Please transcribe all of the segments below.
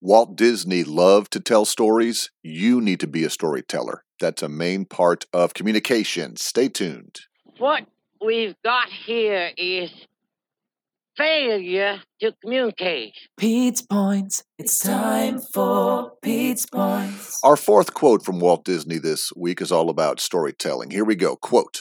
Walt Disney loved to tell stories. You need to be a storyteller. That's a main part of communication. Stay tuned. What we've got here is failure to communicate. Pete's Points. It's time for Pete's Points. Our fourth quote from Walt Disney this week is all about storytelling. Here we go. Quote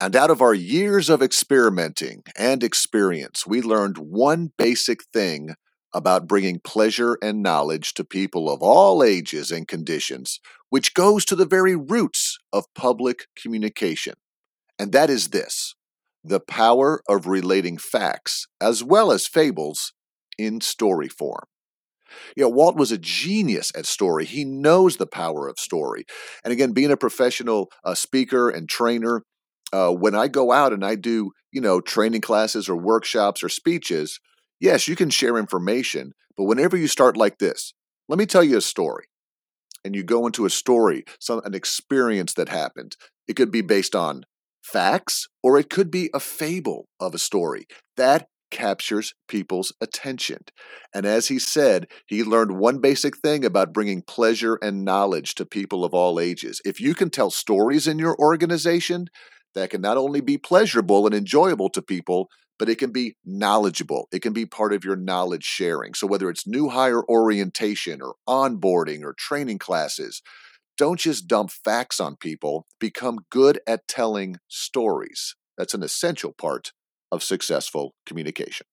And out of our years of experimenting and experience, we learned one basic thing about bringing pleasure and knowledge to people of all ages and conditions, which goes to the very roots of public communication. And that is this the power of relating facts as well as fables in story form. You know, Walt was a genius at story. He knows the power of story. And again, being a professional uh, speaker and trainer, uh, when I go out and I do, you know, training classes or workshops or speeches, yes, you can share information, but whenever you start like this, let me tell you a story. And you go into a story, some an experience that happened. It could be based on facts, or it could be a fable of a story. That captures people's attention. And as he said, he learned one basic thing about bringing pleasure and knowledge to people of all ages. If you can tell stories in your organization that can not only be pleasurable and enjoyable to people, but it can be knowledgeable. It can be part of your knowledge sharing. So, whether it's new hire orientation or onboarding or training classes, don't just dump facts on people, become good at telling stories. That's an essential part of successful communication.